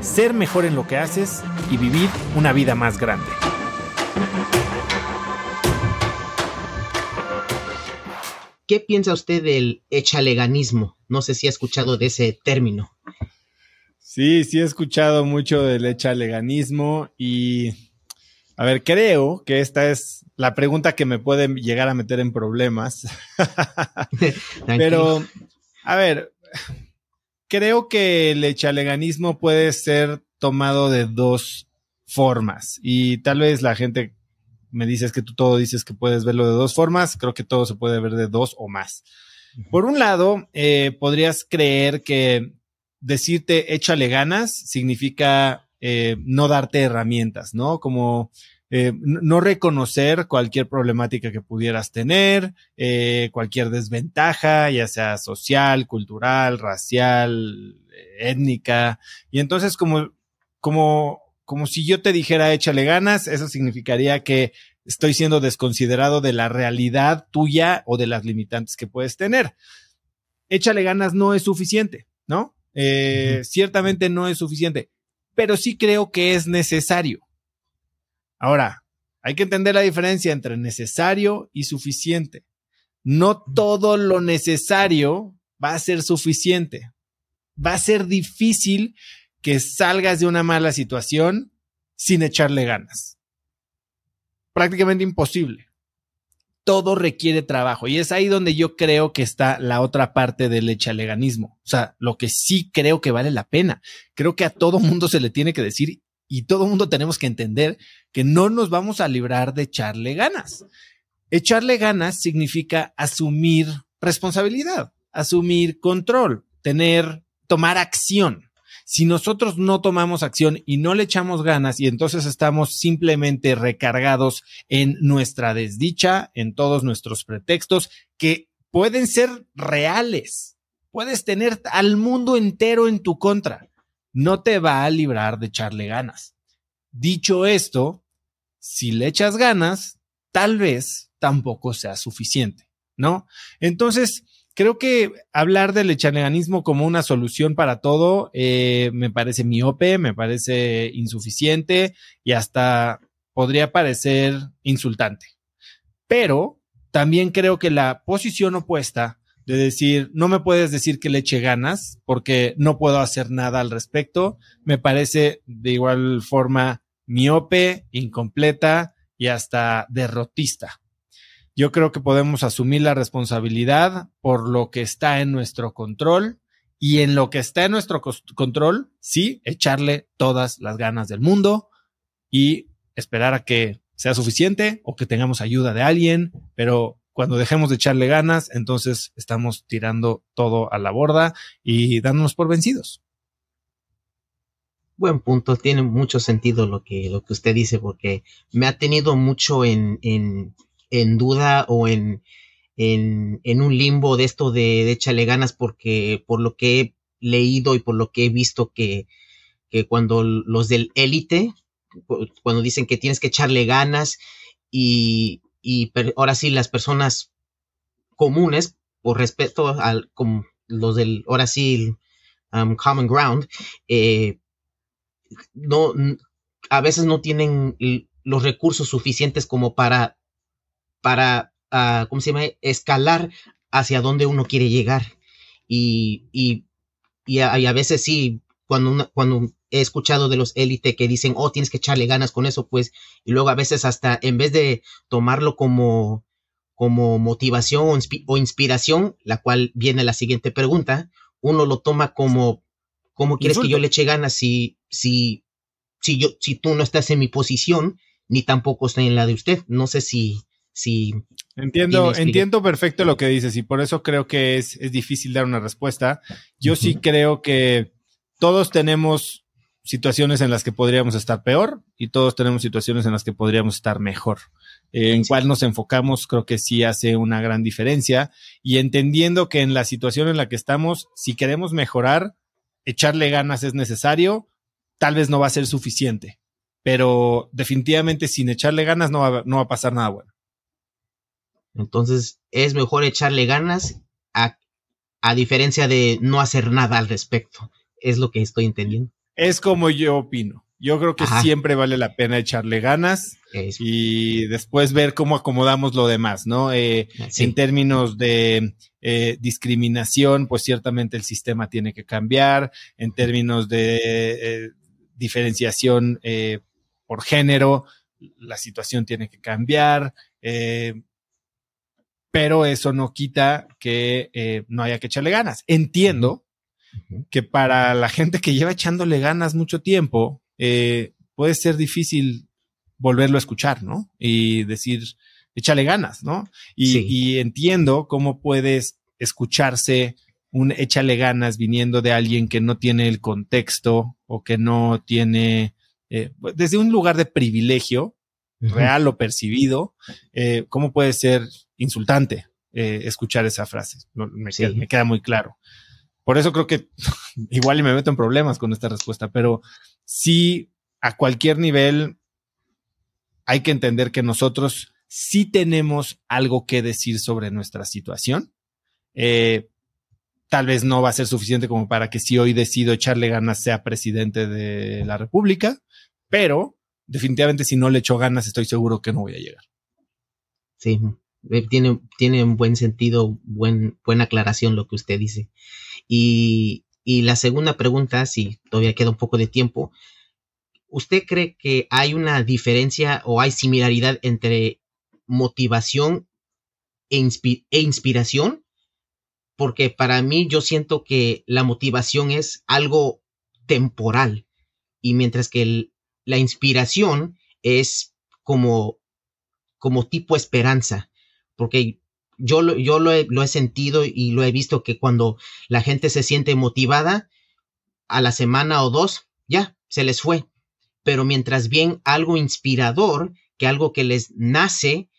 ser mejor en lo que haces y vivir una vida más grande. ¿Qué piensa usted del echaleganismo? No sé si ha escuchado de ese término. Sí, sí he escuchado mucho del echaleganismo y, a ver, creo que esta es la pregunta que me puede llegar a meter en problemas. Pero, a ver, creo que el echaleganismo puede ser tomado de dos formas y tal vez la gente me dices que tú todo dices que puedes verlo de dos formas, creo que todo se puede ver de dos o más. Por un lado, eh, podrías creer que decirte échale ganas significa eh, no darte herramientas, ¿no? Como eh, no reconocer cualquier problemática que pudieras tener, cualquier desventaja, ya sea social, cultural, racial, étnica. Y entonces como, como como si yo te dijera échale ganas, eso significaría que estoy siendo desconsiderado de la realidad tuya o de las limitantes que puedes tener. Échale ganas no es suficiente, ¿no? Eh, ciertamente no es suficiente, pero sí creo que es necesario. Ahora, hay que entender la diferencia entre necesario y suficiente. No todo lo necesario va a ser suficiente. Va a ser difícil que salgas de una mala situación sin echarle ganas. Prácticamente imposible. Todo requiere trabajo y es ahí donde yo creo que está la otra parte del echaleganismo. O sea, lo que sí creo que vale la pena. Creo que a todo mundo se le tiene que decir y todo mundo tenemos que entender que no nos vamos a librar de echarle ganas. Echarle ganas significa asumir responsabilidad, asumir control, tener, tomar acción. Si nosotros no tomamos acción y no le echamos ganas y entonces estamos simplemente recargados en nuestra desdicha, en todos nuestros pretextos que pueden ser reales. Puedes tener al mundo entero en tu contra. No te va a librar de echarle ganas. Dicho esto, si le echas ganas, tal vez tampoco sea suficiente, ¿no? Entonces, Creo que hablar del echaleganismo como una solución para todo eh, me parece miope, me parece insuficiente y hasta podría parecer insultante. Pero también creo que la posición opuesta de decir, no me puedes decir que le eche ganas porque no puedo hacer nada al respecto, me parece de igual forma miope, incompleta y hasta derrotista. Yo creo que podemos asumir la responsabilidad por lo que está en nuestro control y en lo que está en nuestro control, sí, echarle todas las ganas del mundo y esperar a que sea suficiente o que tengamos ayuda de alguien, pero cuando dejemos de echarle ganas, entonces estamos tirando todo a la borda y dándonos por vencidos. Buen punto, tiene mucho sentido lo que, lo que usted dice, porque me ha tenido mucho en, en en duda o en, en, en un limbo de esto de, de échale ganas porque por lo que he leído y por lo que he visto que, que cuando los del élite, cuando dicen que tienes que echarle ganas y, y ahora sí las personas comunes, por respeto al como los del, ahora sí, um, common ground, eh, no, a veces no tienen los recursos suficientes como para para, uh, ¿cómo se llama? Escalar hacia donde uno quiere llegar. Y, y, y, a, veces sí, cuando, cuando he escuchado de los élite que dicen, oh, tienes que echarle ganas con eso, pues, y luego a veces hasta en vez de tomarlo como, como motivación o inspiración, la cual viene la siguiente pregunta, uno lo toma como, ¿cómo quieres que yo le eche ganas si, si, si yo, si tú no estás en mi posición, ni tampoco estoy en la de usted? No sé si, Sí. Entiendo, entiendo perfecto lo que dices y por eso creo que es, es difícil dar una respuesta. Yo sí creo que todos tenemos situaciones en las que podríamos estar peor y todos tenemos situaciones en las que podríamos estar mejor. Eh, en cuál nos enfocamos creo que sí hace una gran diferencia y entendiendo que en la situación en la que estamos, si queremos mejorar, echarle ganas es necesario, tal vez no va a ser suficiente, pero definitivamente sin echarle ganas no va, no va a pasar nada bueno. Entonces es mejor echarle ganas a, a diferencia de no hacer nada al respecto. Es lo que estoy entendiendo. Es como yo opino. Yo creo que siempre vale la pena echarle ganas y después ver cómo acomodamos lo demás, ¿no? Eh, en términos de eh, discriminación, pues ciertamente el sistema tiene que cambiar. En términos de eh, diferenciación por género, la situación tiene que cambiar. Pero eso no quita que no haya que echarle ganas. Entiendo que para la gente que lleva echándole ganas mucho tiempo, eh, puede ser difícil volverlo a escuchar, ¿no? Y decir, échale ganas, ¿no? Y, entiendo cómo puedes escucharse un échale ganas viniendo de alguien que no tiene el contexto o que no tiene, eh, desde un lugar de privilegio, real o percibido, eh, cómo puede ser insultante escuchar esa frase. me queda muy claro. Por eso creo que igual y me meto en problemas con esta respuesta, pero sí a cualquier nivel hay que entender que nosotros sí tenemos algo que decir sobre nuestra situación. Eh, tal vez no va a ser suficiente como para que si hoy decido echarle ganas sea presidente de la República, pero definitivamente si no le echo ganas estoy seguro que no voy a llegar. Sí, eh, tiene, tiene un buen sentido, buen, buena aclaración lo que usted dice. Y, y la segunda pregunta, si todavía queda un poco de tiempo, ¿usted cree que hay una diferencia o hay similaridad entre motivación e, e inspiración? Porque para mí yo siento que la motivación es algo temporal y mientras que la inspiración es como, como tipo esperanza porque yo, lo, yo lo, he, lo he sentido y lo he visto que cuando la gente se siente motivada, a la semana o dos, ya, se les fue. Pero mientras bien algo inspirador, que algo que les nace,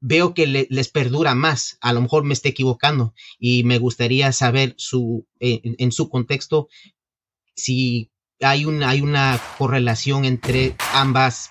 veo que les perdura más. A lo mejor me esté equivocando y me gustaría saber su, eh, en su contexto si hay una, hay una correlación entre ambas